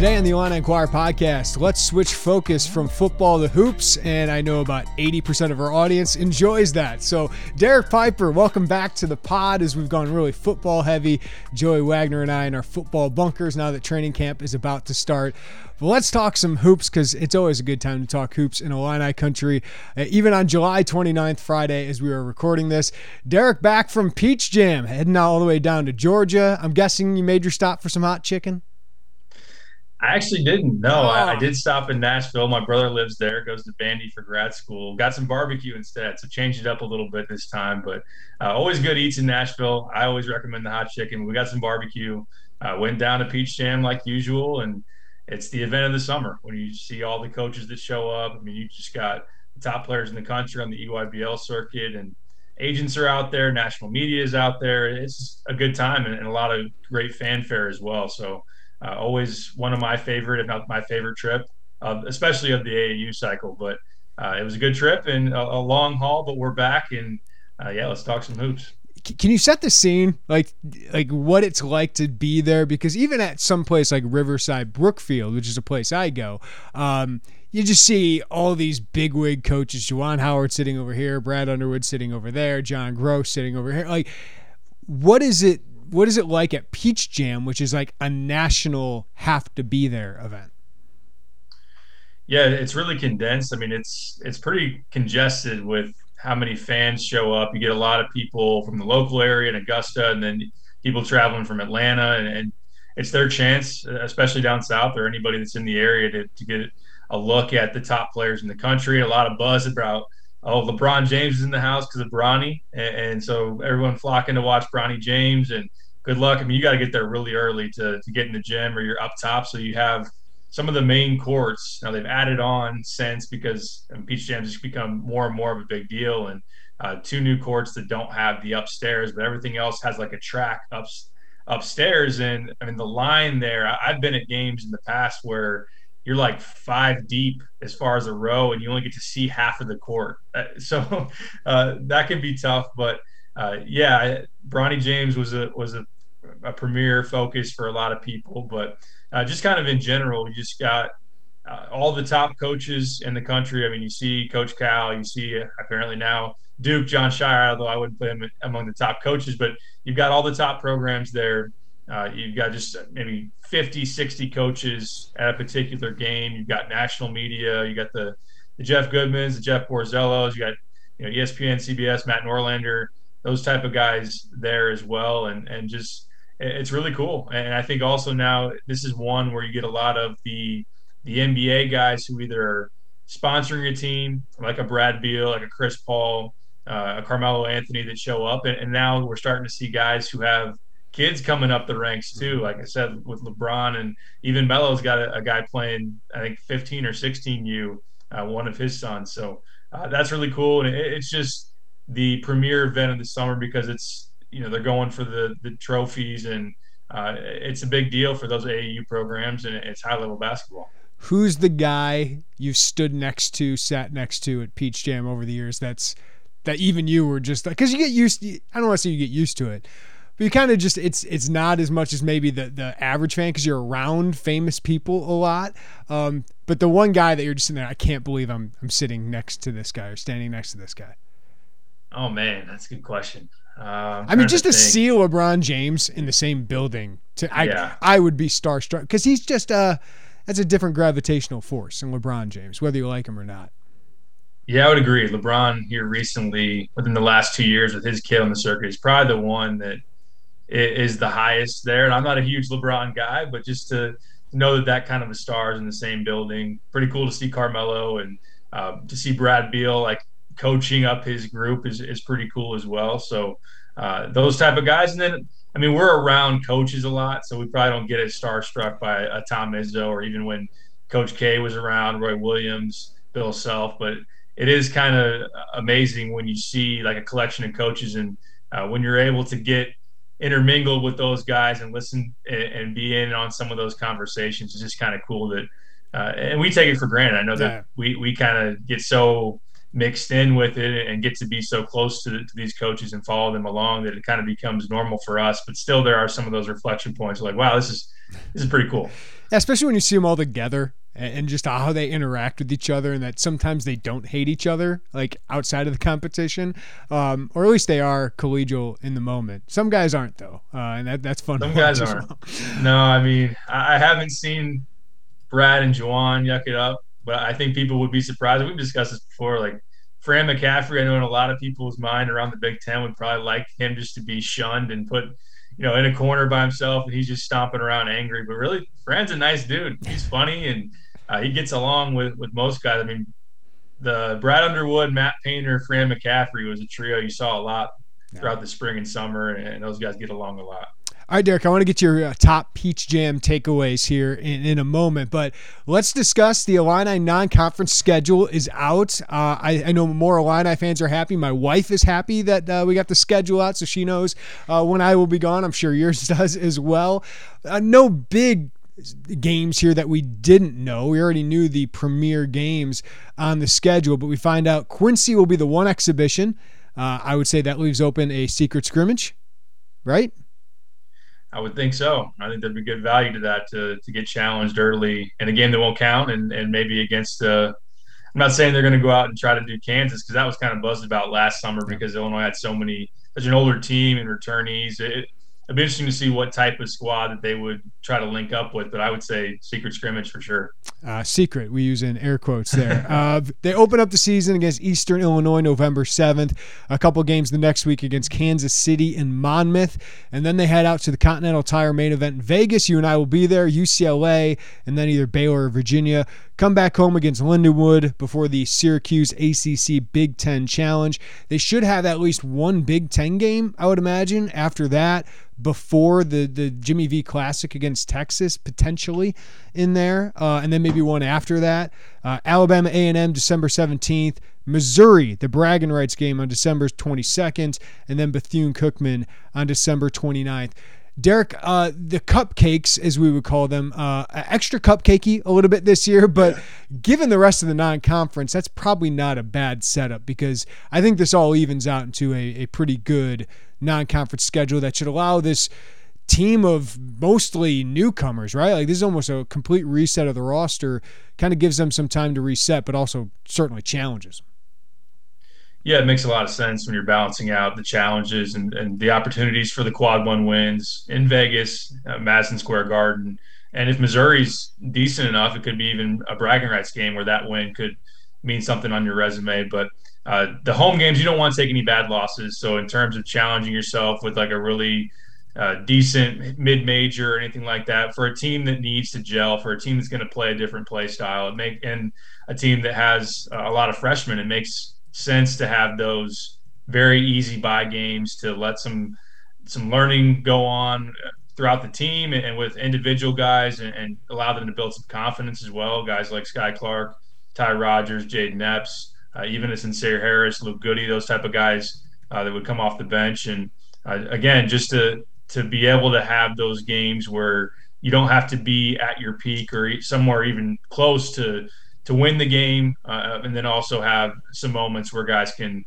Today on the Illini Inquirer podcast, let's switch focus from football to hoops, and I know about 80% of our audience enjoys that. So, Derek Piper, welcome back to the pod as we've gone really football heavy. Joey Wagner and I in our football bunkers now that training camp is about to start. But let's talk some hoops because it's always a good time to talk hoops in Illini country. Uh, even on July 29th, Friday, as we were recording this, Derek back from Peach Jam, heading all the way down to Georgia. I'm guessing you made your stop for some hot chicken. I actually didn't. No, oh. I, I, did stop in Nashville. My brother lives there, goes to Vandy for grad school. Got some barbecue instead, so changed it up a little bit this time. But uh, always good eats in Nashville. I always recommend the hot chicken. We got some barbecue. Uh, went down to Peach Jam like usual, and it's the event of the summer when you see all the coaches that show up. I mean, you just got the top players in the country on the EYBL circuit, and agents are out there. National media is out there. It's a good time and, and a lot of great fanfare as well. So uh, always one of my favorite, if not my favorite trip, especially of the AAU cycle. But uh, it was a good trip and a, a, long haul, but we're back and uh, yeah, let's talk some hoops. Can you set the scene, like like what it's like to be there? Because even at some place like Riverside Brookfield, which is a place I go, um, you just see all these bigwig coaches: Juwan Howard sitting over here, Brad Underwood sitting over there, John Groce sitting over here. Like, what is it what is it like at Peach Jam, which is like a national have to be there event? Yeah, it's really condensed. I mean, it's it's pretty congested with how many fans show up. You get a lot of people from the local area in Augusta, and then people traveling from Atlanta, and, and it's their chance, especially down south or anybody that's in the area, to, to get a look at the top players in the country. A lot of buzz about oh LeBron James is in the house because of Bronny, and, and, so everyone flocking to watch Bronny James and good luck. I mean, you got to get there really early to, to get in the gym or you're up top. So you have some of the main courts. Now they've added on since because mean, Peach Jam's has become more and more of a big deal. And uh, two new courts that don't have the upstairs, but everything else has like a track up, upstairs. And I mean, the line there, I've been at games in the past where you're like five deep as far as a row and you only get to see half of the court. Uh, so uh, that can be tough, but uh, yeah, Bronny James was a was a, a premier focus for a lot of people, but uh, just kind of in general, you just got uh, all the top coaches in the country. I mean, you see Coach Cal, you see uh, apparently now Duke, Jon Scheyer, although I wouldn't put him among the top coaches, but you've got all the top programs there. Uh, you've got just maybe 50, 60 coaches at a particular game. You've got national media. You got the, the Jeff Goodmans, the Jeff Borzellos. You got you know ESPN, CBS, Matt Norlander those type of guys there as well, and and just it's really cool. And I think also now this is one where you get a lot of the the NBA guys who either are sponsoring a team, like a Brad Beal, like a Chris Paul, uh, a Carmelo Anthony that show up, and, and now we're starting to see guys who have kids coming up the ranks too. Like I said, with LeBron and even Melo's got a, a guy playing, I think 15 or 16 U, uh, one of his sons. So uh, that's really cool, and it, it's just the premier event of the summer because it's you know they're going for the the trophies and uh, it's a big deal for those AAU programs and it's high level basketball. Who's the guy you've stood next to, sat next to at Peach Jam over the years? That's that even you were just because you get used. To, I don't want to say you get used to it, but you kind of just it's it's not as much as maybe the the average fan because you're around famous people a lot. Um, but the one guy that you're just sitting there, I can't believe I'm I'm sitting next to this guy or standing next to this guy. Oh man, that's a good question. Uh, I mean, just to, to see LeBron James in the same building, to I yeah. I would be starstruck because he's just uh that's a different gravitational force than LeBron James, whether you like him or not. Yeah, I would agree. LeBron here recently, within the last two years, with his kid on the circuit, is probably the one that is the highest there. And I'm not a huge LeBron guy, but just to know that that kind of a star is in the same building, pretty cool to see Carmelo and uh, to see Brad Beal like coaching up his group is is pretty cool as well. So uh, those type of guys, and then I mean we're around coaches a lot, so we probably don't get as starstruck by a Tom Izzo or even when Coach K was around, Roy Williams, Bill Self, but it is kind of amazing when you see like a collection of coaches and uh, when you're able to get intermingled with those guys and listen and, and, be in on some of those conversations. It's just kind of cool that, uh, and we take it for granted. I know that yeah. we, we kind of get so mixed in with it and get to be so close to, to, these coaches and follow them along that it kind of becomes normal for us. But still, there are some of those reflection points like, wow, this is this is pretty cool. Especially when you see them all together and just how they interact with each other and that sometimes they don't hate each other like outside of the competition. Um, or at least they are collegial in the moment. Some guys aren't though uh, and that, that's fun some guys aren't. well. no i mean i haven't seen brad and Juwan yuck it up but i think people would be surprised. We've discussed this before like fran mccaffery i know in a lot of people's mind around the big ten would probably like him just to be shunned and put you know, in a corner by himself and he's just stomping around angry. But really, Fran's a nice dude. He's funny and uh, he gets along with with most guys. I mean, the Brad Underwood, Matt Painter, Fran McCaffery was a trio you saw a lot throughout the spring and summer, and those guys get along a lot. All right, Derek, I want to get your uh, top Peach Jam takeaways here in, in a moment, but let's discuss the Illini non conference schedule is out. Uh, I, I, know more Illini fans are happy. My wife is happy that uh, we got the schedule out, so she knows uh, when I will be gone. I'm sure yours does as well. Uh, no big games here that we didn't know. We already knew the premier games on the schedule, but we find out Quincy will be the one exhibition. Uh, I would say that leaves open a secret scrimmage, right? I would think so. I think there'd be good value to that to, to get challenged early in a game that won't count and, and maybe against uh, I'm not saying they're going to go out and try to do Kansas because that was kind of buzzed about last summer because Illinois had so many such an older team and returnees. It, it'd be interesting to see what type of squad that they would try to link up with. But I would say secret scrimmage for sure. Uh, secret, we use in air quotes there. uh, they open up the season against Eastern Illinois November 7th. A couple games the next week against Kansas City and Monmouth. And then they head out to the Continental Tire main event in Vegas. You and I will be there, UCLA, and then either Baylor or Virginia. Come back home against Lindenwood before the Syracuse ACC Big Ten Challenge. They should have at least one Big Ten game, I would imagine, after that before the the Jimmy V Classic against Texas potentially in there, uh, and then maybe one after that. Uh, Alabama A and M December seventeenth. Missouri, the bragging rights game on December 22nd, and then Bethune Cookman on December 29th. Derek, uh, the cupcakes, as we would call them, uh, extra cupcakey a little bit this year, but given the rest of the non conference, that's probably not a bad setup because I think this all evens out into a, a pretty good non conference schedule that should allow this team of mostly newcomers, right? Like this is almost a complete reset of the roster, kind of gives them some time to reset, but also certainly challenges. Yeah, it makes a lot of sense when you're balancing out the challenges and, and the opportunities for the quad one wins in Vegas, uh, Madison Square Garden. And if Missouri's decent enough, it could be even a bragging rights game where that win could mean something on your resume. But uh, the home games, you don't want to take any bad losses. So in terms of challenging yourself with like a really uh, decent mid-major or anything like that, for a team that needs to gel, for a team that's going to play a different play style, it make and a team that has a lot of freshmen, it makes sense to have those very easy buy games to let some some learning go on throughout the team and, with individual guys and, and, allow them to build some confidence as well. Guys like Sky Clark, Ty Rodgers, Jayden Epps, uh, even a Sencire Harris, Luke Goody, those type of guys uh, that would come off the bench. And uh, again, just to to be able to have those games where you don't have to be at your peak or somewhere even close to to win the game, uh, and then also have some moments where guys can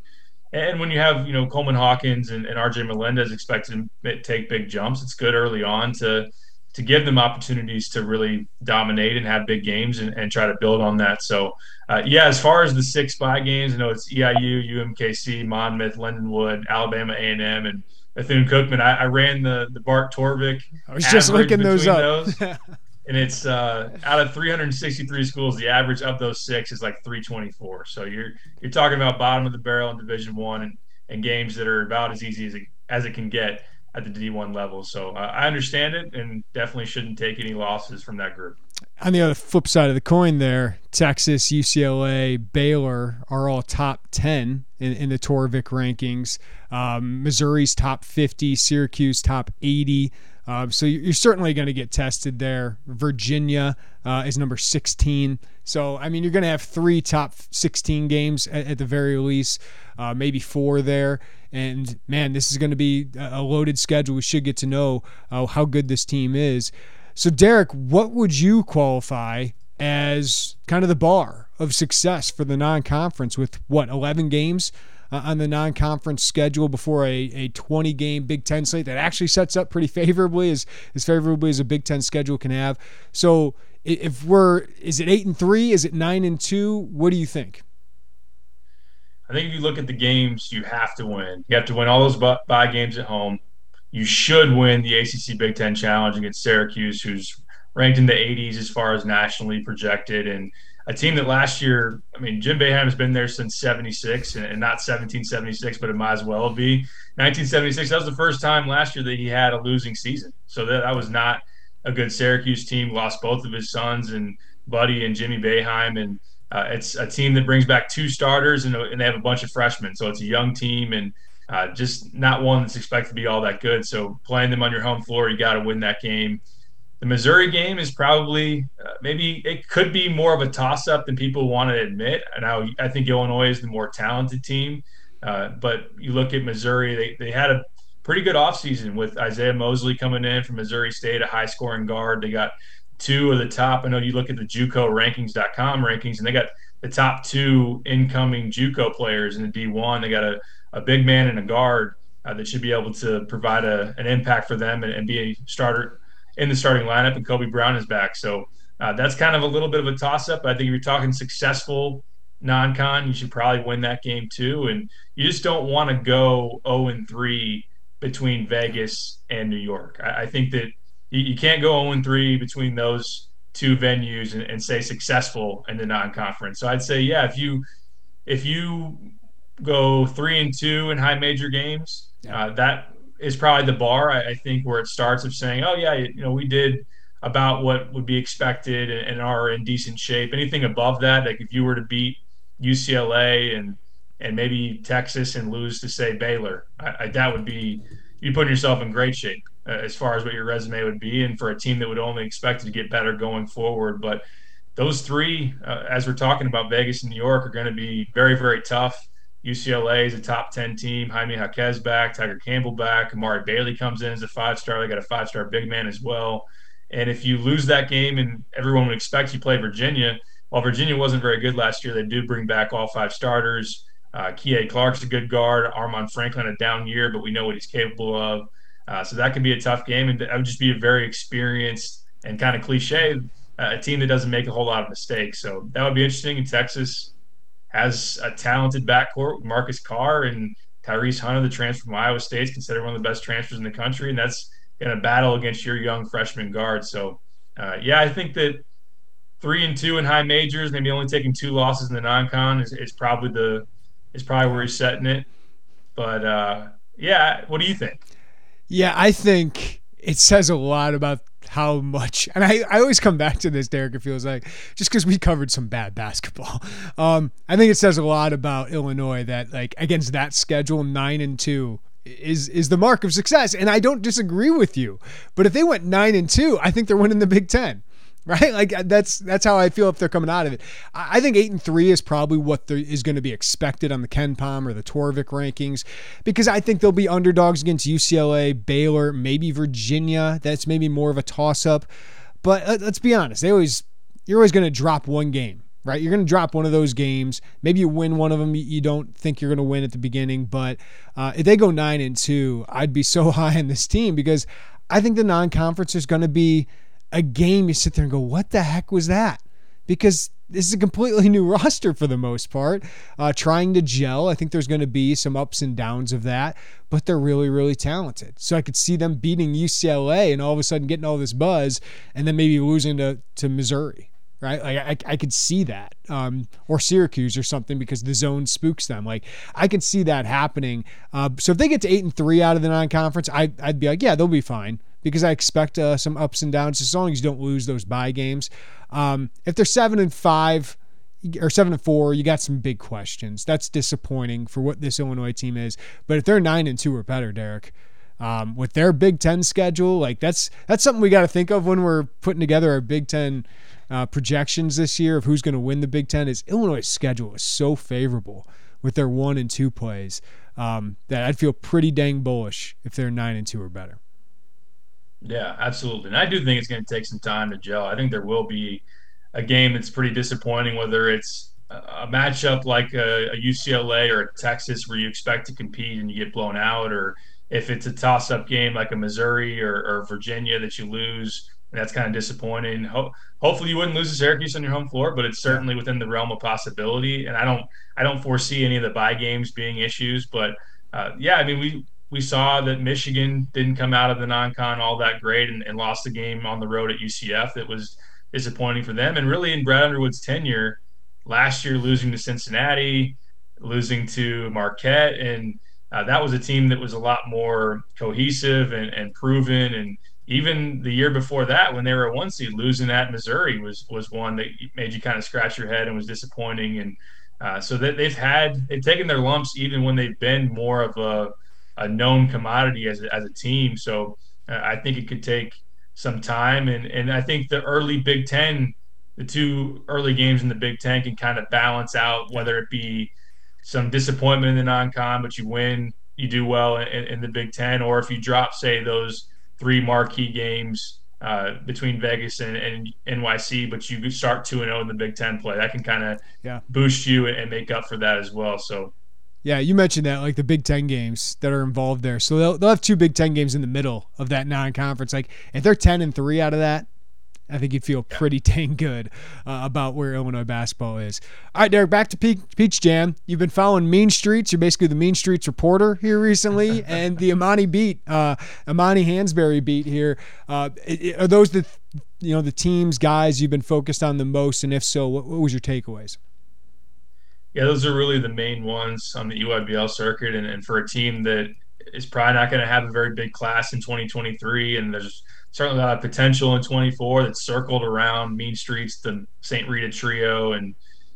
And when you have, you know, Coleman Hawkins and, and RJ Melendez expected to take big jumps, it's good early on to to give them opportunities to really dominate and have big games and, and try to build on that. So, uh, yeah, as far as the six bye games, you know, it's EIU, UMKC, Monmouth, Lindenwood, Alabama A&M, and Bethune Cookman. I, I, ran the the Bart Torvik. I was just looking those up. Those, and it's uh, out of 363 schools, the average of those six is like 324. So you're you're talking about bottom of the barrel in Division One and, and games that are about as easy as it, as it can get at the D1 level. So uh, I understand it and definitely shouldn't take any losses from that group. On the other flip side of the coin, there, Texas, UCLA, Baylor are all top 10 in, in the Torvik rankings. Um, Missouri's top 50, Syracuse top 80. Um, so you're certainly going to get tested there. Virginia uh, is number 16. So, I mean, you're going to have three top 16 games at, at the very least, uh, maybe four there. And man, this is going to be a loaded schedule. We should get to know uh, how good this team is. So, Derek, what would you qualify as kind of the bar of success for the non conference with what, 11 games? Uh, on the non-conference schedule before a, a 20 game Big Ten slate that actually sets up pretty favorably as as favorably as a Big Ten schedule can have. So if we're is it eight and three? Is it nine and two? What do you think? I think if you look at the games, you have to win. You have to win all those bye games at home. You should win the ACC Big Ten Challenge against Syracuse, who's ranked in the 80s as far as nationally projected, and a team that last year, I mean, Jim Boeheim has been there since 76 and, not 1776, but it might as well be 1976. That was the first time last year that he had a losing season. So that, that was not a good Syracuse team. Lost both of his sons and Buddy and Jimmy Boeheim. And uh, it's a team that brings back two starters and, and, they have a bunch of freshmen. So it's a young team and uh, just not one that's expected to be all that good. So playing them on your home floor, you got to win that game. The Missouri game is probably uh, maybe it could be more of a toss up than people want to admit. And I, I think Illinois is the more talented team. Uh, but you look at Missouri, they, they had a pretty good offseason with Isaiah Mosley coming in from Missouri State, a high scoring guard. They got two of the top. I know you look at the JUCO rankings.com rankings, and they got the top two incoming JUCO players in the D1. They got a, a big man and a guard uh, that should be able to provide a, an impact for them and, and be a starter in the starting lineup, and Kobe Brown is back. So uh, that's kind of a little bit of a toss up. I think if you're talking successful non con, you should probably win that game too. And you just don't want to go 0 and 3 between Vegas and New York. I, I think that you, you, can't go 0 and 3 between those two venues and, and say successful in the non conference. So I'd say, yeah, if you if you go three and two in high major games, yeah. uh, that is probably the bar. I, I, think where it starts of saying, oh yeah, you know, we did about what would be expected and, and, are in decent shape. Anything above that, like if you were to beat UCLA and and maybe Texas and lose to say Baylor, I, I, that would be you putting yourself in great shape uh, as far as what your resume would be, and for a team that would only expect to get better going forward. But those three, uh, as we're talking about Vegas and New York, are going to be very very tough. UCLA is a top 10 team. Jaime Jaquez back, Tiger Campbell back. Amari Bailey comes in as a five star. They got a five star big man as well. And if you lose that game and everyone would expect you play Virginia, while Virginia wasn't very good last year, they do bring back all five starters. Uh, Kihei Clark's a good guard. Armaan Franklin a down year, but we know what he's capable of. Uh, so that could be a tough game, and that would just be a very experienced and kind of cliche uh, a team that doesn't make a whole lot of mistakes. So that would be interesting. In Texas, has a talented backcourt Marcus Carr and Tyrese Hunter, the transfer from Iowa State, is considered one of the best transfers in the country, and that's in a battle against your young freshman guard. So, uh, yeah, I think that three and two in high majors, maybe only taking two losses in the non-con is, is probably the is probably where he's setting it. But uh, yeah, what do you think? Yeah, I think it says a lot about how much and I, I always come back to this derek it feels like just because we covered some bad basketball. Um, i think it says a lot about illinois that like against that schedule nine and two is is the mark of success and i don't disagree with you but if they went nine and two i think they're winning the big ten right? Like uh, that's that's how I feel if they're coming out of it. I think eight and three is probably what is going to be expected on the KenPom or the Torvik rankings, because I think they'll be underdogs against UCLA, Baylor, maybe Virginia. That's maybe more of a toss up. But uh, let's be honest, they always you're always going to drop one game right? You're going to drop one of those games. Maybe you win one of them you don't think you're going to win at the beginning, but uh, if they go nine and two, I'd be so high on this team because I think the non-conference is going to be a game you sit there and go, "What the heck was that?" Because this is a completely new roster for the most part, uh, trying to gel. I think there's going to be some ups and downs of that, but they're really, really talented. So I could see them beating UCLA and all of a sudden getting all this buzz, and then maybe losing to to Missouri right? Like I, I could see that, um, or Syracuse or something because the zone spooks them. Like I can see that happening. Uh, so if they get to eight and three out of the non-conference, I'd be like, yeah, they'll be fine because I expect uh, some ups and downs as long as you don't lose those bye games. Um, if they're seven and five or seven and four, you got some big questions. That's disappointing for what this Illinois team is. But if they're nine and two or better, Derek. Um, with their Big Ten schedule, like that's that's something we got to think of when we're putting together our Big Ten uh, projections this year of who's going to win the Big Ten is Illinois' schedule is so favorable with their one and two plays um, that I'd feel pretty dang bullish if they're nine and two or better. Yeah, absolutely. And I do think it's going to take some time to gel. I think there will be a game that's pretty disappointing, whether it's a matchup like a, a UCLA or a Texas where you expect to compete and you get blown out, or if it's a toss up game like a Missouri or, or Virginia that you lose And that's kind of disappointing. Ho- hopefully, you wouldn't lose to Syracuse on your home floor, but it's certainly within the realm of possibility. And I don't, I don't foresee any of the bye games being issues. But uh, yeah, I mean, we we saw that Michigan didn't come out of the non-con all that great and, and lost the game on the road at UCF. That was disappointing for them. And really, in Brad Underwood's tenure, last year losing to Cincinnati, losing to Marquette, and uh, that was a team that was a lot more cohesive and, and proven and even the year before that, when they were a one seed, losing at Missouri was was one that made you kind of scratch your head and was disappointing. And uh, so that they've had they've taken their lumps even when they've been more of a, a known commodity as a, as a team. So uh, I think it could take some time, and and I think the early Big Ten, the two early games in the Big Ten can kind of balance out whether it be some disappointment in the non-con, but you win, you do well in, in the Big Ten, or if you drop say those three marquee games uh, between Vegas and, and, NYC, but you start two and zero oh in the Big Ten play. That can kind of yeah. boost you and make up for that as well. So. Yeah, you mentioned that, like the Big Ten games that are involved there. So they'll, they'll have two Big Ten games in the middle of that non-conference. Like if they're ten and three out of that, I think you'd feel pretty dang good uh, about where Illinois basketball is. All right, Derek, back to Peach Jam. You've been following Mean Streets. You're basically the Mean Streets reporter here recently, and the Amani beat, uh, Amani Hansberry beat here. Uh, are those the you know the teams, guys you've been focused on the most? And if so, what, what was your takeaways? Yeah, those are really the main ones on the EYBL circuit, and, and for a team that is probably not going to have a very big class in 2023, and there's certainly a lot of potential in 24 that's circled around Mean Streets, the St. Rita trio, and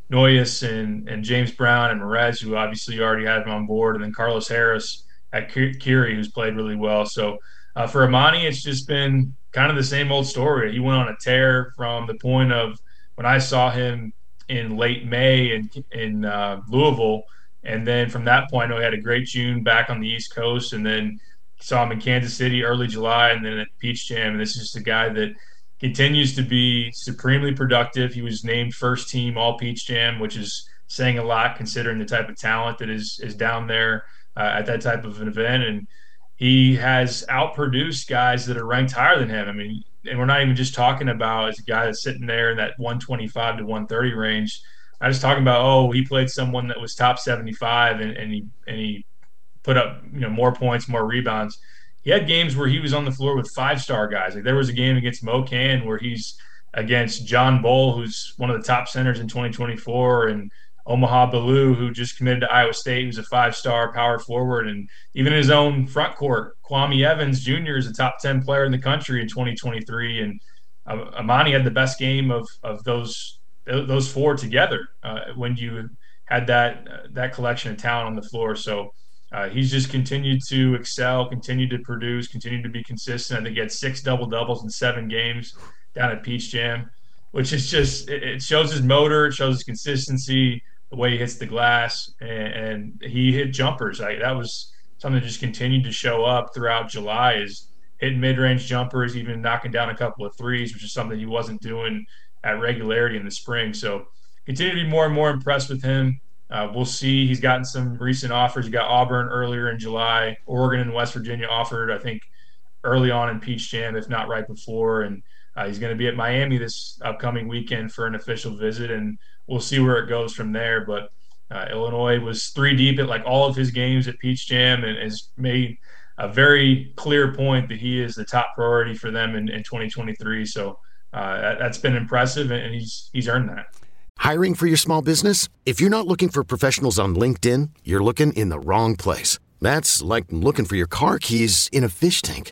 Noyes and, and James Brown and Morez, who obviously already had him on board, and then Carlos Harris at Curie, who's played really well. So uh, for Amani, it's just been kind of the same old story. He went on a tear from the point of when I saw him in late May in, in uh, Louisville. And then from that point, he had a great June back on the East Coast. And then saw him in Kansas City early July and then at Peach Jam. And this is just a guy that continues to be supremely productive. He was named first team All Peach Jam, which is saying a lot considering the type of talent that is is down there uh, at that type of an event. And he has outproduced guys that are ranked higher than him. I mean, and we're not even just talking about as a guy that's sitting there in that 125 to 130 range. I was talking about, oh, he played someone that was top 75 and, and he and he put up you know more points, more rebounds. He had games where he was on the floor with five star guys. Like there was a game against MoKan where he's against John Bull, who's one of the top centers in 2024, and Omaha Biliew, who just committed to Iowa State, who's a five star power forward, and even his own front court, Kwame Evans Jr. is a top 10 player in the country in 2023. And uh, Amani had the best game of, of those those four together uh, when you had that uh, that collection of talent on the floor. So uh, he's just continued to excel, continued to produce, continued to be consistent. I think he had six double doubles in seven games down at Peach Jam, which is just it shows his motor, it shows his consistency, the way he hits the glass, and, and he hit jumpers. I, that was something that just continued to show up throughout July. Is hitting mid range jumpers, even knocking down a couple of threes, which is something he wasn't doing at regularity in the spring. So continue to be more and more impressed with him. Uh, we'll see. He's gotten some recent offers. He got Auburn earlier in July. Oregon and West Virginia offered, I think, early on in Peach Jam, if not right before. And uh, he's going to be at Miami this upcoming weekend for an official visit, and we'll see where it goes from there. But uh, Illinois was three deep at like all of his games at Peach Jam and has made a very clear point that he is the top priority for them in, in 2023. So uh, that, has been impressive, and he's he's earned that. Hiring for your small business? If you're not looking for professionals on LinkedIn, you're looking in the wrong place. That's like looking for your car keys in a fish tank.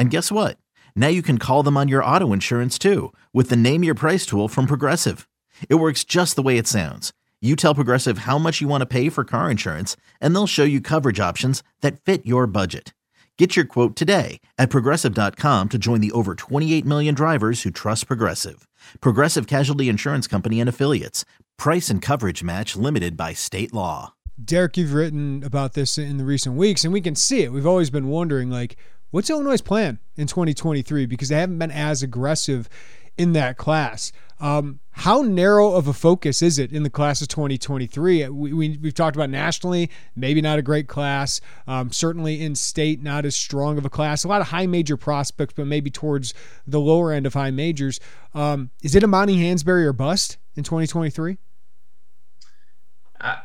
And guess what? Now you can call them on your auto insurance too with the Name Your Price tool from Progressive. It works just the way it sounds you tell Progressive how much you want to pay for car insurance, and they'll show you coverage options that fit your budget. Get your quote today at progressive.com to join the over 28 million drivers who trust Progressive. Progressive Casualty Insurance Company and Affiliates. Price and coverage match limited by state law. Derek, you've written about this in the recent weeks, and we can see it. We've always been wondering, like, what's Illinois' plan in 2023? Because they haven't been as aggressive in that class. Um, how narrow of a focus is it in the class of 2023? We, we, have talked about nationally, maybe not a great class. Um, certainly in state, not as strong of a class. A lot of high major prospects, but maybe towards the lower end of high majors. Um, is it Amani Hansberry or bust in 2023? I,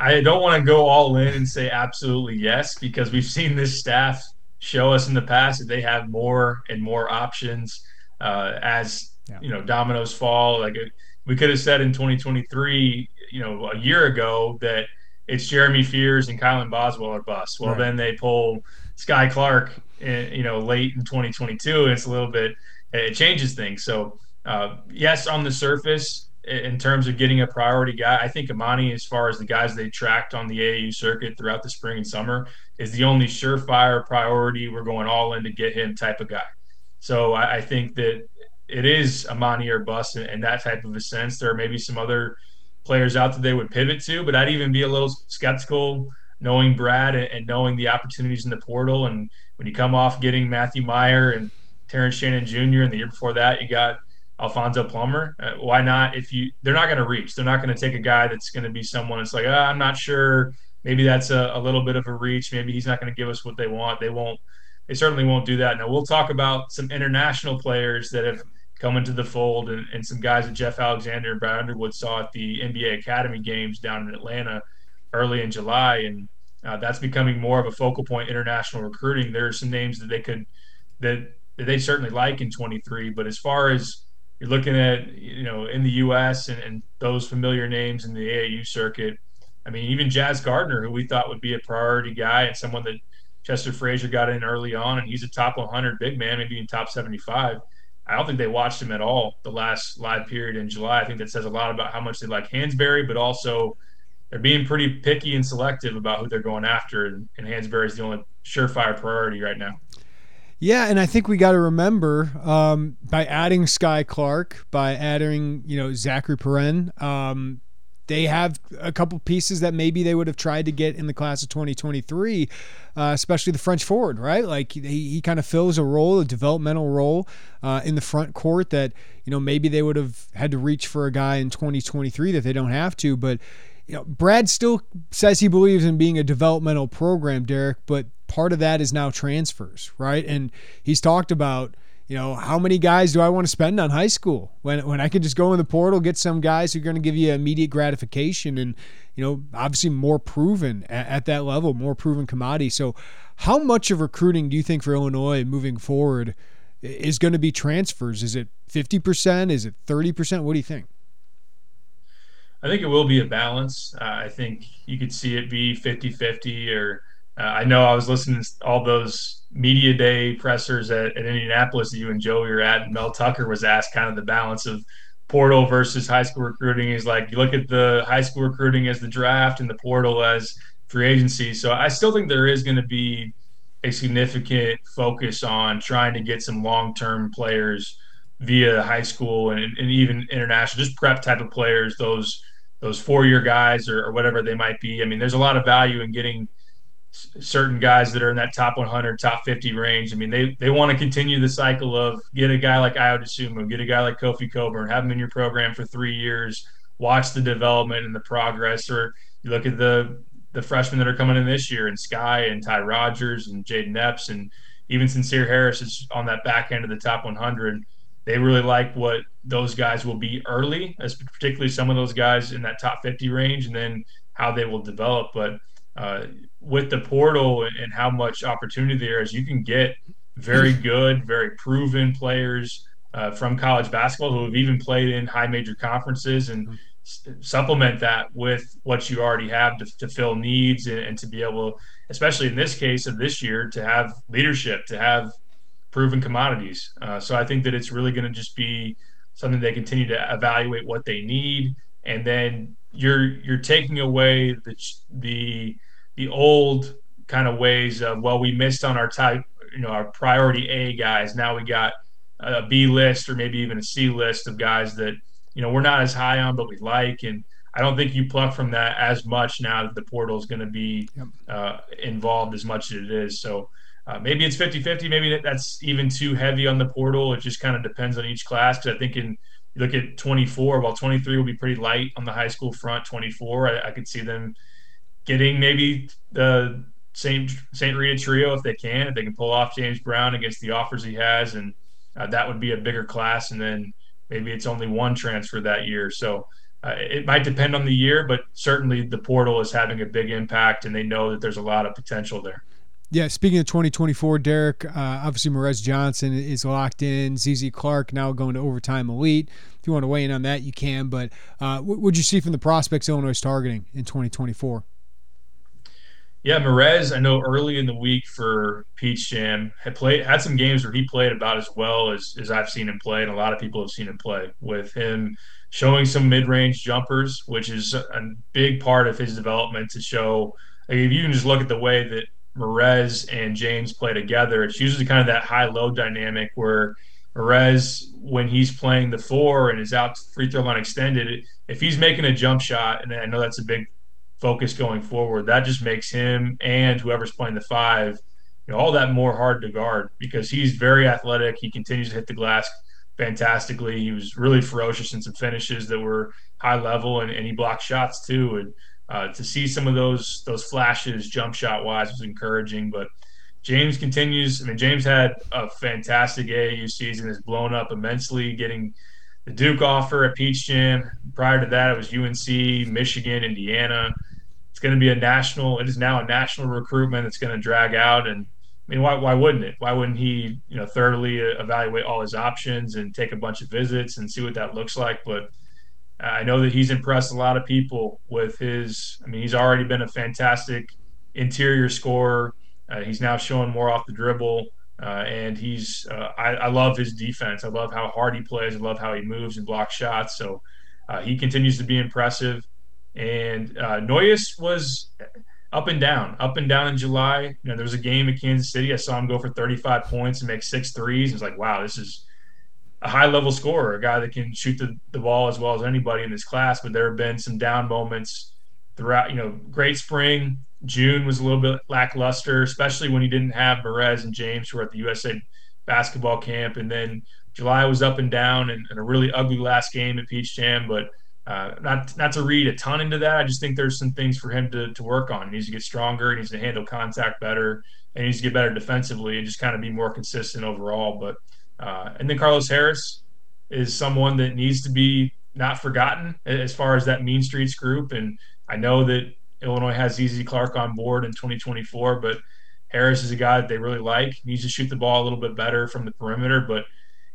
I don't want to go all in and say absolutely yes, because we've seen this staff show us in the past that they have more and more options uh, as yeah. you know dominoes fall. Like it, we could have said in 2023, you know, a year ago that it's Jeremy Fears and Kylan Boswell are bust. Well, right. then they pull Sky Clark, in, you know, late in 2022. And it's a little bit it changes things. So uh, yes, on the surface, in terms of getting a priority guy, I think Amani, as far as the guys they tracked on the AAU circuit throughout the spring and summer, is the only surefire priority. We're going all in to get him type of guy. So I, I think that it is Amani or bust in, in, that type of a sense. There are maybe some other players out that they would pivot to, but I'd even be a little skeptical knowing Brad and, and knowing the opportunities in the portal. And when you come off getting Matthew Mayer and Terrence Shannon Jr. and the year before that, you got Alfonso Plummer. Uh, why not? If you, they're not going to reach. They're not going to take a guy that's going to be someone that's like, ah, I'm not sure. Maybe that's a, a little bit of a reach. Maybe he's not going to give us what they want. They won't. They certainly won't do that. Now we'll talk about some international players that have come into the fold and, and some guys that Jeff Alexander and Brad Underwood saw at the NBA Academy games down in Atlanta early in July. And uh, that's becoming more of a focal point international recruiting. There are some names that they could that, that they certainly like in 23. But as far as you're looking at, you know, in the U.S. and, and those familiar names in the AAU circuit, I mean, even Jazz Gardner, who we thought would be a priority guy and someone that Chester Frazier got in early on, and he's a top 100 big man, maybe in top 75. I don't think they watched him at all the last live period in July. I think that says a lot about how much they like Hansberry, but also they're being pretty picky and selective about who they're going after. And, and Hansberry is the only surefire priority right now. Yeah, and I think we got to remember um, by adding Sky Clark, by adding you know Zacharie Perrin, um, they have a couple pieces that maybe they would have tried to get in the class of 2023, uh, especially the French forward, right? Like he, he kind of fills a role, a developmental role uh, in the front court that, you know, maybe they would have had to reach for a guy in 2023 that they don't have to. But, you know, Brad still says he believes in being a developmental program, Derek, but part of that is now transfers, right? And he's talked about you know, how many guys do I want to spend on high school when when I could just go in the portal, get some guys who are going to give you immediate gratification and, you know, obviously more proven at, at that level, more proven commodity. So, how much of recruiting do you think for Illinois moving forward is going to be transfers? Is it 50%? Is it 30%? What do you think? I think it will be a balance. Uh, I think you could see it be 50 50 or uh, I know I was listening to all those media day pressers at, at, Indianapolis that you and Joey were at, and Mel Tucker was asked kind of the balance of portal versus high school recruiting He's like you look at the high school recruiting as the draft and the portal as free agency. So I still think there is going to be a significant focus on trying to get some long-term players via high school and, and even international, just prep type of players, those those four-year guys or, or whatever they might be. I mean, there's a lot of value in getting certain guys that are in that top 100, top 50 range. I mean, they they want to continue the cycle of get a guy like Dosunmu, get a guy like Kofi Cockburn, have him in your program for three years, watch the development and the progress. Or you look at the the freshmen that are coming in this year, and Sky and Ty Rodgers and Jayden Epps, and even Sencire Harris is on that back end of the top 100. They really like what those guys will be early, as particularly some of those guys in that top 50 range, and then how they will develop. But uh, with the portal and how much opportunity there is, you can get very good, very proven players uh, from college basketball who have even played in high major conferences and mm-hmm supplement that with what you already have to, to fill needs and, and, to be able, especially in this case of this year, to have leadership, to have proven commodities. Uh, so I think that it's really going to just be something they continue to evaluate what they need, and then you're you're taking away the the the old kind of ways of well we missed on our type you know our priority A guys now we got a B list or maybe even a C list of guys that you know we're not as high on, but we like. And I don't think you pluck from that as much now that the portal is going to be yep. uh, involved as much as it is. So uh, maybe it's 50-50. Maybe that's even too heavy on the portal. It just kind of depends on each class. Because I think in you look at 24, while 23 will be pretty light on the high school front. 24, I, I could see them getting maybe the Saint Saint Rita trio if they can. If they can pull off James Brown against the offers he has, and uh, that would be a bigger class. And then maybe it's only one transfer that year. So uh, it might depend on the year, but certainly the portal is having a big impact, and they know that there's a lot of potential there. Yeah, speaking of 2024, Derek, uh, obviously Morez Johnson is locked in. ZZ Clark now going to overtime elite. If you want to weigh in on that, you can. But uh, what would you see from the prospects Illinois is targeting in 2024? Yeah, Morez, I know early in the week for Peach Jam had played had some games where he played about as well as, as I've seen him play, and a lot of people have seen him play with him showing some mid-range jumpers, which is a big part of his development to show. If you can just look at the way that Morez and James play together, it's usually kind of that high-low dynamic where Morez, when he's playing the four and is out free throw line extended, if he's making a jump shot, and I know that's a big focus going forward, that just makes him and whoever's playing the five, you know, all that more hard to guard because he's very athletic. He continues to hit the glass fantastically. He was really ferocious in some finishes that were high level, and, and he blocked shots too. And uh, to see some of those those flashes, jump shot wise, was encouraging. But James continues. I mean, James had a fantastic AAU season. Has blown up immensely, getting the Duke offer at Peach Jam. Prior to that, it was UNC, Michigan, Indiana It's going to be a national. It is now a national recruitment that's going to drag out. And I mean, why, why wouldn't it? Why wouldn't he, you know, thoroughly evaluate all his options and take a bunch of visits and see what that looks like? But I know that he's impressed a lot of people with his. I mean, he's already been a fantastic interior scorer. Uh, he's now showing more off the dribble. Uh, and he's, uh, I, I, love his defense. I love how hard he plays. I love how he moves and blocks shots. So uh, he continues to be impressive. And uh, Noyes was up and down, up and down in July. You know, there was a game at Kansas City. I saw him go for 35 points and make six threes. It's like, wow, this is a high level scorer, a guy that can shoot the, the ball as well as anybody in this class. But there have been some down moments throughout, you know, great spring. June was a little bit lackluster, especially when he didn't have Morez and James who were at the USA basketball camp. And then July was up and down and, and a really ugly last game at Peach Jam. But uh, not not to read a ton into that. I just think there's some things for him to, to work on. He needs to get stronger. He needs to handle contact better. And he needs to get better defensively and just kind of be more consistent overall. But uh, and then Carlos Harris is someone that needs to be not forgotten as far as that Mean Streets group. And I know that Illinois has ZZ Clark on board in 2024, but Harris is a guy that they really like. He needs to shoot the ball a little bit better from the perimeter, but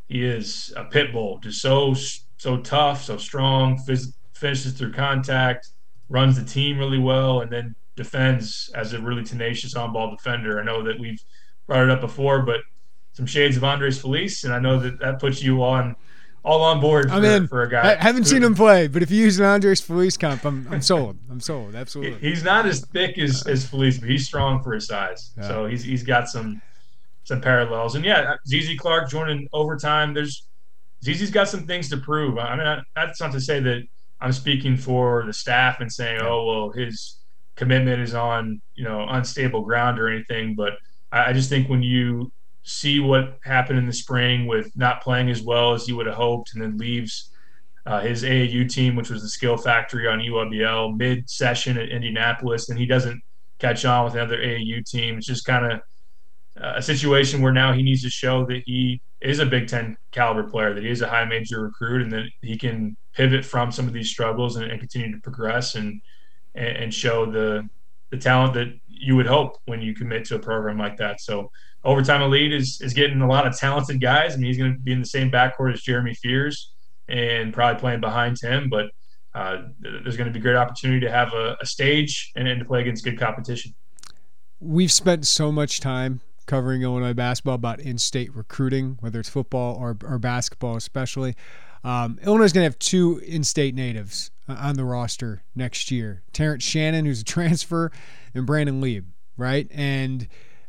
he is a pit bull, just so so tough, so strong, phys- finishes through contact, runs the team really well, and then defends as a really tenacious on-ball defender. I know that we've brought it up before, but some shades of Andres Feliz, and I know that that puts you on all on board. I'm for, in. for a guy. I haven't who- seen him play, but if you use an Andres Feliz comp, I'm, I'm sold. I'm sold. Absolutely. He's not as thick as, as Felice, but he's strong for his size. Yeah. So he's he's got some some parallels. And yeah, ZZ Clark joining overtime. There's ZZ's got some things to prove. I mean, I, that's not to say that I'm speaking for the staff and saying, oh well, his commitment is on you know unstable ground or anything. But I, I just think when you see what happened in the spring with not playing as well as you would have hoped, and then leaves uh, his AAU team, which was the Skill Factory on UWL, mid-session at Indianapolis, and he doesn't catch on with another AAU team. It's just kind of a situation where now he needs to show that he is a Big Ten caliber player, that he is a high major recruit, and that he can pivot from some of these struggles and, and continue to progress and and show the the talent that you would hope when you commit to a program like that. So overtime elite is is getting a lot of talented guys. I mean, he's going to be in the same backcourt as Jeremy Fears and probably playing behind him, but uh, there's going to be great opportunity to have a, a stage and, and to play against good competition. We've spent so much time covering Illinois basketball about in-state recruiting, whether it's football or, or basketball, especially. Um, Illinois is going to have two in-state natives uh, on the roster next year: Terrence Shannon, who's a transfer, and Brandon Lieb. Right, and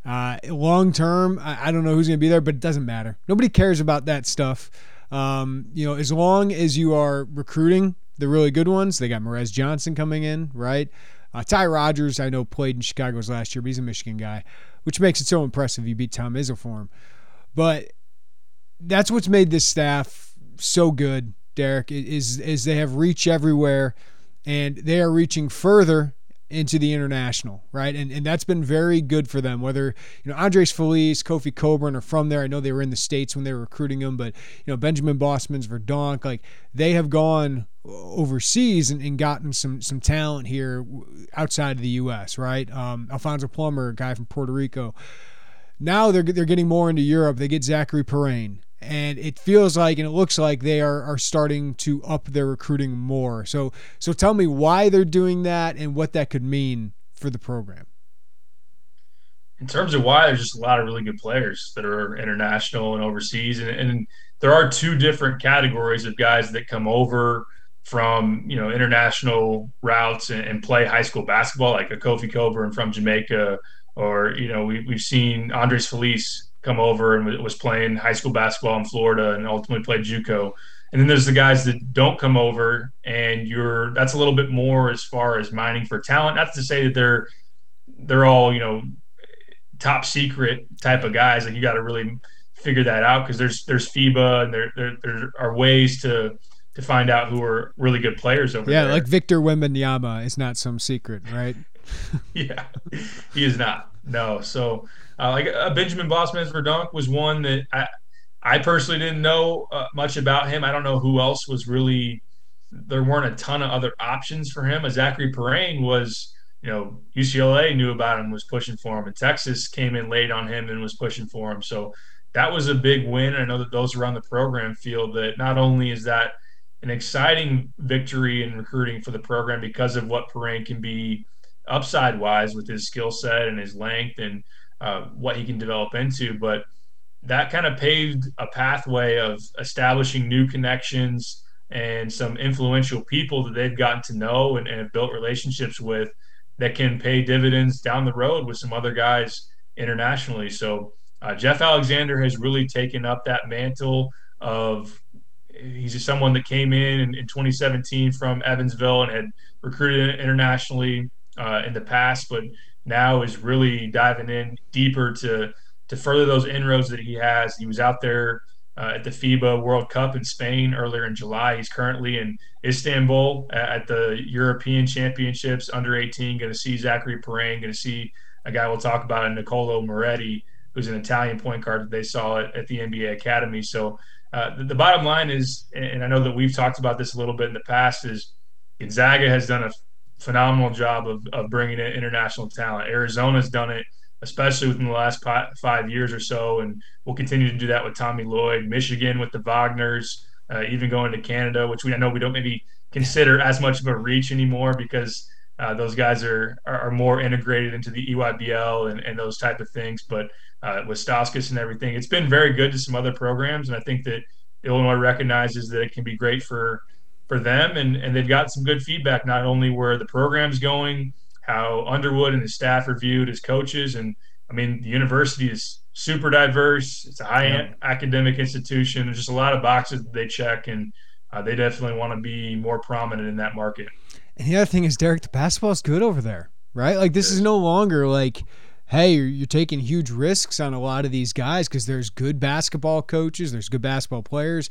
uh, long term, I, I don't know who's going to be there, but it doesn't matter. Nobody cares about that stuff. Um, you know, as long as you are recruiting the really good ones, they got Morez Johnson coming in, right? Uh, Ty Rodgers, I know, played in Chicago's last year, but he's a Michigan guy, which makes it so impressive. You beat Tom Izzo for him. But that's what's made this staff so good, Derek, is, is they have reach everywhere and they are reaching further into the international, right? And and that's been very good for them. Whether you know Andres Feliz, Kofi Cockburn are from there. I know they were in the states when they were recruiting them, but you know Benjamin Bosmans-Verdonk, like they have gone overseas and, and gotten some some talent here outside of the U.S. Right? Um, Alfonso Plummer, a guy from Puerto Rico. Now they're they're getting more into Europe. They get Zacharie Perrin and it feels like and it looks like they are, are starting to up their recruiting more. So so tell me why they're doing that and what that could mean for the program. In terms of why, there's just a lot of really good players that are international and overseas, and, and there are two different categories of guys that come over from you know international routes and, and play high school basketball, like a Kofi Cockburn from Jamaica, or you know we, we've seen Andres Feliz come over and was playing high school basketball in Florida and ultimately played JUCO. And then there's the guys that don't come over, and you're that's a little bit more as far as mining for talent. Not to say that they're they're all you know top secret type of guys. Like you got to really figure that out because there's there's FIBA and there, there there are ways to to find out who are really good players over yeah, there. Yeah, like Victor Wembanyama is not some secret, right? yeah, he is not. No, so uh, like uh, Benjamin Bosmans-Verdonk was one that I, I personally didn't know uh, much about him. I don't know who else was really. There weren't a ton of other options for him. A Zacharie Perrin was, you know, UCLA knew about him, was pushing for him, and Texas came in late on him and was pushing for him. So that was a big win. I know that those around the program feel that not only is that an exciting victory in recruiting for the program because of what Perrin can be upside wise with his skill set and his length and uh, what he can develop into. But that kind of paved a pathway of establishing new connections and some influential people that they've gotten to know and, and have built relationships with that can pay dividends down the road with some other guys internationally. So uh, Jeff Alexander has really taken up that mantle of he's just someone that came in, in in 2017 from Evansville and had recruited internationally uh, in the past, but now is really diving in deeper to to further those inroads that he has. He was out there uh, at the FIBA World Cup in Spain earlier in July. He's currently in Istanbul at the European Championships under 18. Going to see Zacharie Perrin. Going to see a guy we'll talk about, Nicolo Moretti, who's an Italian point guard that they saw at, at the NBA Academy. So uh, the, the bottom line is, and I know that we've talked about this a little bit in the past, is Gonzaga has done a phenomenal job of, of bringing in international talent. Arizona's done it, especially within the last five years or so, and we'll continue to do that with Tommy Lloyd. Michigan with the Wagners, uh, even going to Canada, which we I know we don't maybe consider as much of a reach anymore because uh, those guys are, are, are more integrated into the EYBL and, and those type of things. But uh, with Stauskas and everything, it's been very good to some other programs, and I think that Illinois recognizes that it can be great for for them, and and they've got some good feedback not only where the program's going, how Underwood and his staff are viewed as coaches, and I mean the university is super diverse. It's a high yeah. academic institution. There's just a lot of boxes that they check, and uh, they definitely want to be more prominent in that market. And the other thing is, Derek, the basketball is good over there, right? Like this is no longer like hey, you're, you're, taking huge risks on a lot of these guys because there's good basketball coaches, there's good basketball players.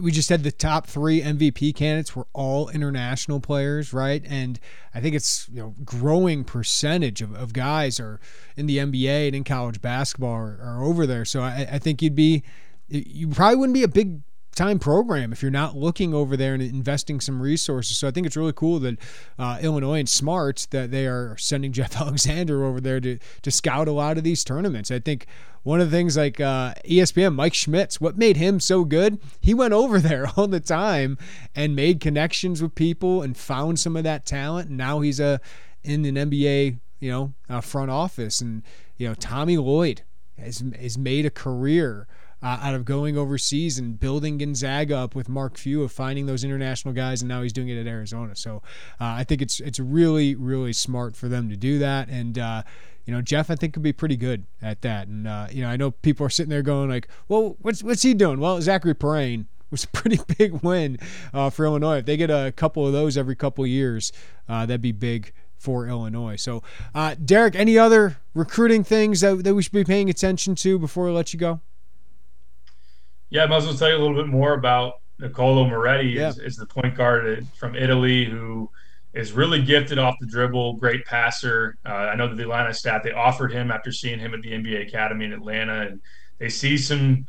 We just said the top three MVP candidates were all international players, right? And I think it's you know growing percentage of, of guys are in the NBA and in college basketball are, are over there. So I, I think you'd be you probably wouldn't be a big time program if you're not looking over there and investing some resources. So I think it's really cool that uh, Illinois and smart that they are sending Jeff Alexander over there to to scout a lot of these tournaments. I think one of the things like uh, ESPN, Mike Schmitz, what made him so good? He went over there all the time and made connections with people and found some of that talent. And now he's a uh, in an NBA, you know, uh, front office. And you know, Tommy Lloyd has has made a career uh, out of going overseas and building Gonzaga up with Mark Few of finding those international guys, and now he's doing it at Arizona. So uh, I think it's it's really really smart for them to do that, and uh, you know Jeff I think could be pretty good at that. And uh, you know I know people are sitting there going like, well, what's what's he doing? Well, Zacharie Perrin was a pretty big win uh, for Illinois. If they get a couple of those every couple of years, uh, that'd be big for Illinois. So, uh, Derek, any other recruiting things that, that we should be paying attention to before we let you go? Yeah, I might as well tell you a little bit more about Nicolo Moretti. Yeah. Is, is the point guard from Italy who is really gifted off the dribble, great passer. Uh, I know that the Atlanta staff they offered him after seeing him at the NBA Academy in Atlanta, and they see some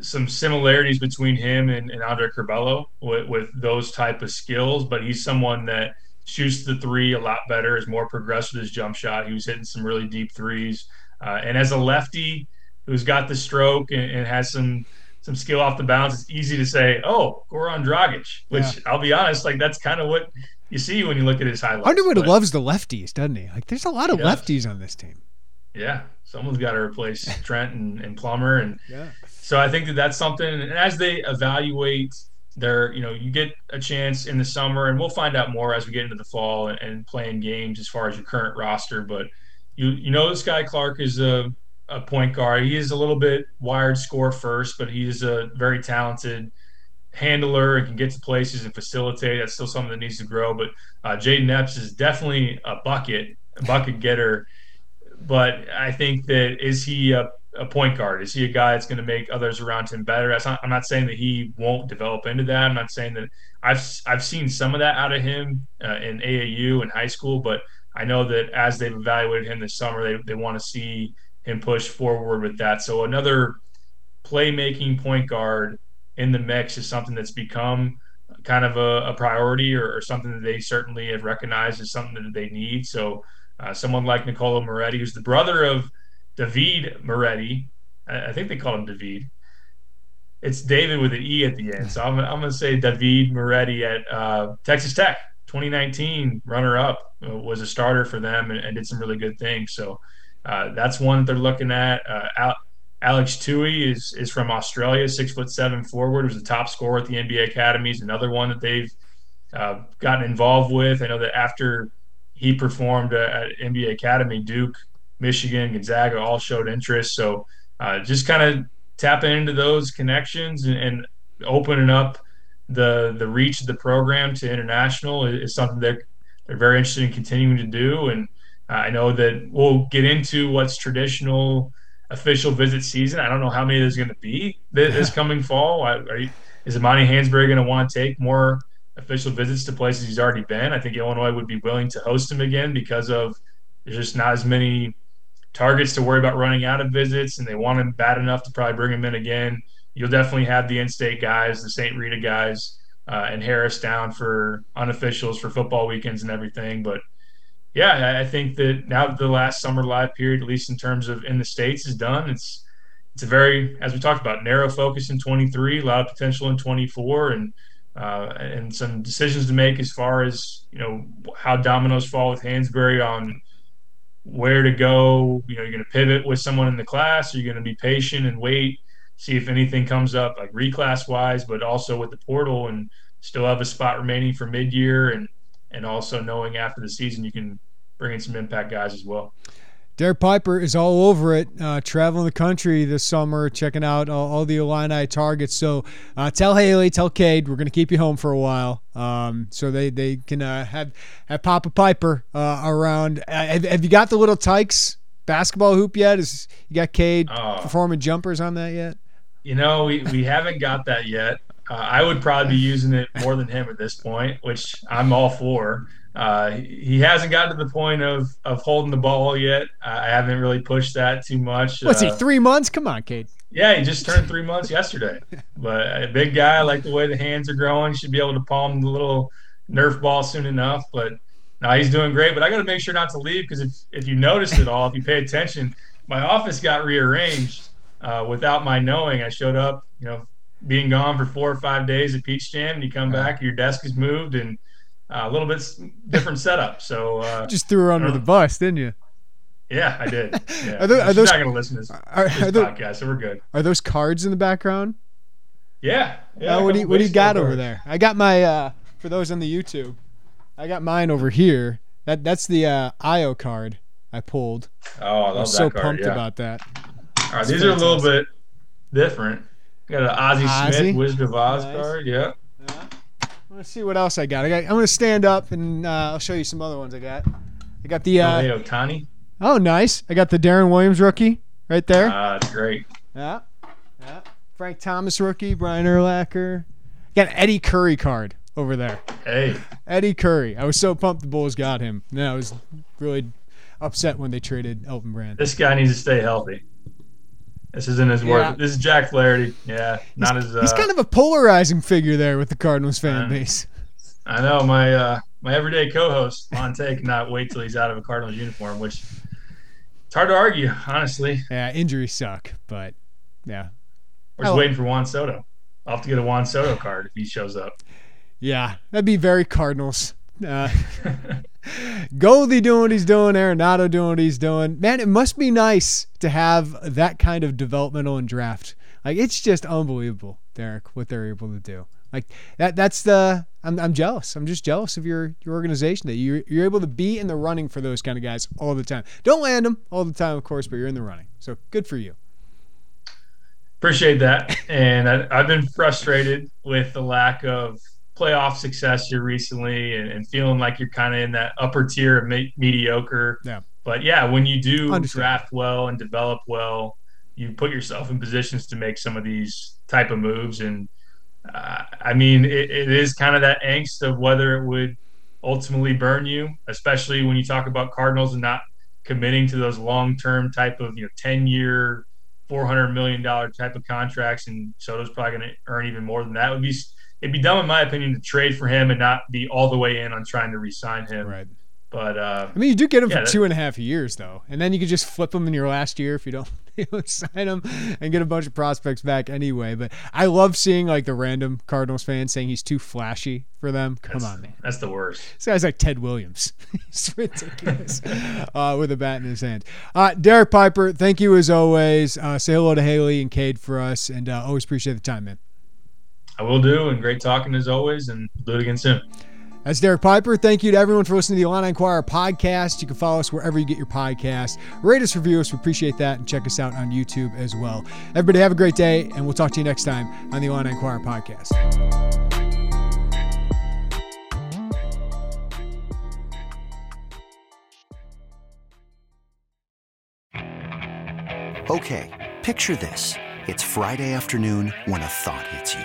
some similarities between him and, and Andre Curbelo with, with, those type of skills. But he's someone that shoots the three a lot better, is more progressive with his jump shot. He was hitting some really deep threes, uh, and as a lefty who's got the stroke and, and has some some skill off the bounce, it's easy to say, "Oh, Goran Dragic," which yeah. I'll be honest, like that's kind of what you see when you look at his highlights. Underwood but, loves the lefties, doesn't he? Like, there's a lot of lefties on this team. Yeah, someone's got to replace Trent and, and Plummer, and yeah. so I think that that's something. And as they evaluate their, you know, you get a chance in the summer, and we'll find out more as we get into the fall and, and playing games as far as your current roster. But you, you know, this guy Clark is a a point guard. He is a little bit wired score first, but he's a very talented handler and can get to places and facilitate. That's still something that needs to grow. But uh, Jayden Epps is definitely a bucket, a bucket getter. But I think that is he a, a point guard? Is he a guy that's going to make others around him better? Not, I'm not saying that he won't develop into that. I'm not saying that I've I've seen some of that out of him uh, in AAU and high school, but I know that as they've evaluated him this summer, they, they want to see him push forward with that. So another playmaking point guard in the mix is something that's become kind of a, a priority or, or, something that they certainly have recognized as something that they need. So uh, someone like Nicolo Moretti, who's the brother of David Moretti, I, I think they call him David. It's David with an E at the end. So I'm, I'm going to say David Moretti at uh, Texas Tech, 2019 runner up, uh, was a starter for them and, and, did some really good things. So uh, that's one that they're looking at. Uh, Alex Toohey is is from Australia, six foot seven forward, was the top scorer at the NBA academies. Another one that they've uh, gotten involved with. I know that after he performed at NBA Academy, Duke, Michigan, Gonzaga all showed interest. So uh, just kind of tapping into those connections and, and, opening up the the reach of the program to international is, is something that they're very interested in continuing to do. And I know that we'll get into what's traditional official visit season. I don't know how many there's going to be this coming fall. Are you, is Amani Hansberry going to want to take more official visits to places he's already been? I think Illinois would be willing to host him again because of there's just not as many targets to worry about running out of visits, and they want him bad enough to probably bring him in again. You'll definitely have the in-state guys, the St. Rita guys, uh, and Harris down for unofficials for football weekends and everything, but – yeah, I think that now that the last summer live period, at least in terms of in the states, is done. It's it's a very, as we talked about, narrow focus in 23, a lot of potential in 24, and uh, and some decisions to make as far as you know how dominoes fall with Hansberry on where to go. You know, you're going to pivot with someone in the class, you're going to be patient and wait. see if anything comes up like reclass wise, but also with the portal and still have a spot remaining for mid year and and also knowing after the season you can bring in some impact guys as well. Derek Piper is all over it, uh, traveling the country this summer, checking out all, all the Illini targets. So uh, tell Haley, tell Cade, we're going to keep you home for a while, um, so they they can uh, have have Papa Piper uh, around. Uh, have, have, you got the little Tikes basketball hoop yet? Is you got Cade oh. performing jumpers on that yet? You know, we, we haven't got that yet. Uh, I would probably be using it more than him at this point, which I'm all for. Uh, he hasn't gotten to the point of of holding the ball yet. I haven't really pushed that too much. What's uh, he? Three months? Come on, Cade. Yeah, he just turned three months yesterday. But a big guy, I like the way the hands are growing. Should be able to palm the little Nerf ball soon enough. But no, he's doing great. But I got to make sure not to leave because if if you noticed it all, if you pay attention, my office got rearranged uh, without my knowing. I showed up, you know, being gone for four or five days at Peach Jam, and you come back, your desk is moved and uh, a little bit different setup. So uh, just threw her under the bus, didn't you? Yeah, I did. Yeah. are, those, are those not going to listen to this, are, this are podcast, so we're good. Are those cards in the background? Yeah. yeah uh, what do you What do you got over there? I got my uh, for those on the YouTube. I got mine over here. That that's the uh, IO card I pulled. Oh, I love I was that so card, pumped yeah. about that. All right, these are a little bit different. Got an Ozzy, Ozzie? Smith Wizard of Oz nice. card. Yeah. yeah. Let's see what else I got. I got. I'm gonna stand up and uh, I'll show you some other ones I got. I got the. Uh, hey, Ohtani. Oh, nice. I got the Deron Williams rookie right there. Ah, that's great. Yeah. Yeah. Frank Thomas rookie. Brian Urlacher. Got an Eddie Curry card over there. Hey. Eddie Curry. I was so pumped the Bulls got him. And I was really upset when they traded Elton Brand. This guy needs to stay healthy. This isn't his yeah. work. This is Jack Flaherty. Yeah, not he's, as. Uh, he's kind of a polarizing figure there with the Cardinals fan base. I know my uh, my everyday co-host Monte cannot wait till he's out of a Cardinals uniform, which it's hard to argue, honestly. Yeah, injuries suck, but yeah. We're just oh. waiting for Juan Soto. I'll have to get a Juan Soto card if he shows up. Yeah, that'd be very Cardinals. Uh, Goldie doing what he's doing, Arenado doing what he's doing. Man, it must be nice to have that kind of developmental and draft. Like it's just unbelievable, Derek, what they're able to do. Like that that's the I'm, I'm jealous. I'm just jealous of your your organization that you're you're able to be in the running for those kind of guys all the time. Don't land them all the time, of course, but you're in the running. So good for you. Appreciate that. And I, I've been frustrated with the lack of playoff success here recently and, and feeling like you're kind of in that upper tier of me- mediocre. Yeah. But yeah, when you do draft well and develop well, you put yourself in positions to make some of these type of moves. And uh, I mean, it, it is kind of that angst of whether it would ultimately burn you, especially when you talk about Cardinals and not committing to those long term type of you know ten year, four hundred million dollar type of contracts. And Soto's probably going to earn even more than that. It would be it'd be dumb in my opinion to trade for him and not be all the way in on trying to re-sign him. Right. But uh, I mean, you do get him yeah, for two and a half years though, and then you could just flip him in your last year if you don't, sign him and get a bunch of prospects back anyway. But I love seeing like the random Cardinals fans saying he's too flashy for them. Come that's, on, man. That's the worst. This guy's like Ted Williams. he's ridiculous uh, with a bat in his hand. Uh, Derek Piper, thank you as always. Uh, say hello to Haley and Cade for us, and uh, always appreciate the time, man. I will do, and great talking as always, and do it again soon. That's Derek Piper. Thank you to everyone for listening to the Illini Inquirer podcast. You can follow us wherever you get your podcast. Rate us, review us. We appreciate that. And check us out on YouTube as well. Everybody have a great day, and we'll talk to you next time on the Illini Inquirer podcast. Okay, picture this. It's Friday afternoon when a thought hits you.